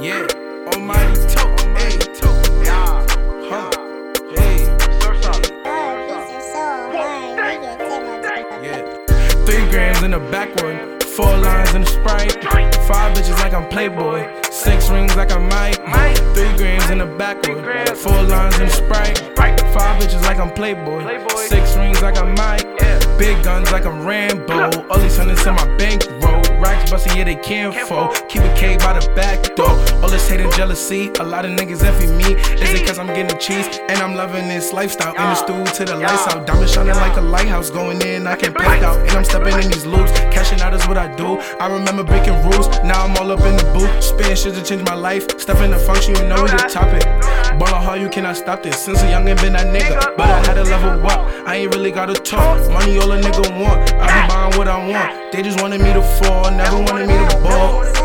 Yeah, almighty tote, hey, tote, yeah, huh, hey, yeah. Three grams in the backwood, four lines in the sprite, five bitches like I'm Playboy, six rings like I'm Mike, three grams in the backwood, four lines in the sprite, five bitches like I'm Playboy, six rings like I'm Mike, big guns like I'm Rambo, all these hundreds in my bankroll. Racks bustin', yeah, they can't fold. Keep a K by the back door. Hate and jealousy, a lot of niggas envy me. Is it cause I'm getting cheese? And I'm loving this lifestyle. In the stool to the lights out. Diamond shining like a lighthouse. Going in, I can pack out. And I'm stepping in these loops. Cashing out is what I do. I remember breaking rules. Now I'm all up in the booth. Spitting shit to change my life. Step in the function, you know we the topic. Ballin' hard, you cannot stop this. Since a youngin' been that nigga. But I had to level up. I ain't really gotta talk. Money all a nigga want. I be buying what I want. They just wanted me to fall, never wanted me to ball.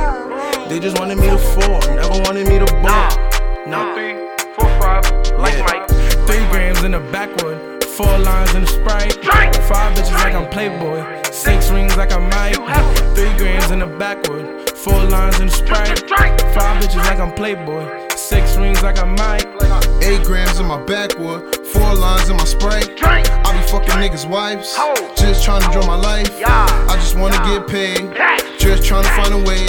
They just wanted me to fall, never wanted me to ball. No. Three, four, five, like Yeah. Mike. Three grams in the backwood, four lines in the sprite. Five bitches like I'm Playboy, six rings like I'm Mike. Three grams in the backwood, four lines in the sprite. Five bitches like I'm Playboy, six rings like I'm Mike. Eight grams in my backwood, four lines in my sprite. Drink. I be fucking niggas' wives, just trying to enjoy my life. Yeah. I just wanna get paid, Cash. just trying to find a way.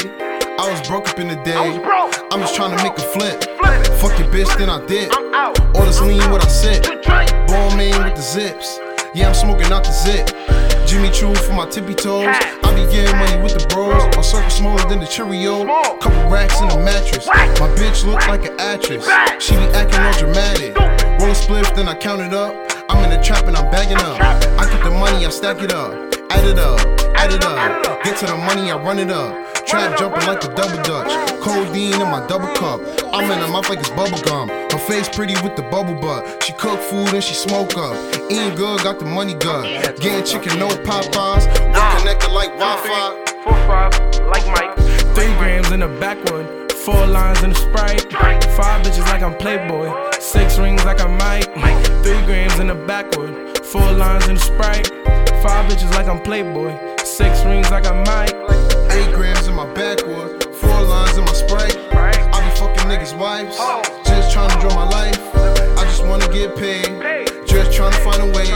I was broke up in the day. I'm just trying to make a flip. Fuck your bitch, then I did. I'm out. All this lean, what I drink. Born main with the zips. Yeah, I'm smoking out the zip. Jimmy Choo for my tippy toes. I be getting money with the bros. My circle smaller than the Cheerio. Couple racks in the mattress. My bitch look like an actress. She be acting all dramatic. Roll a spliff, then I count it up. I'm in the trap and I'm bagging up. I get the money, I stack it up. Add it up, add it it up, add it up. up. Get to the money, I run it up. It Trap jumping like it a double dutch. Codeine in my double cup. I'm in her mouth like it's bubble gum. Her face pretty with the bubble butt. She cook food and she smoke up. Eating good, got the money good. Getting chicken, no Popeyes. We connected like Wi-Fi. Three, four, five, like Mike. Three grams in the backwood, four lines in the sprite. Five bitches like I'm Playboy, six rings like I'm Mike. Three grams in the backwood, four lines in the sprite. Five bitches like I'm Playboy, six rings like I'm Mike. Eight grams in my backwood, four lines in my sprite. I be fucking niggas' wives, just trying to draw my life. I just wanna get paid, just trying to find a way.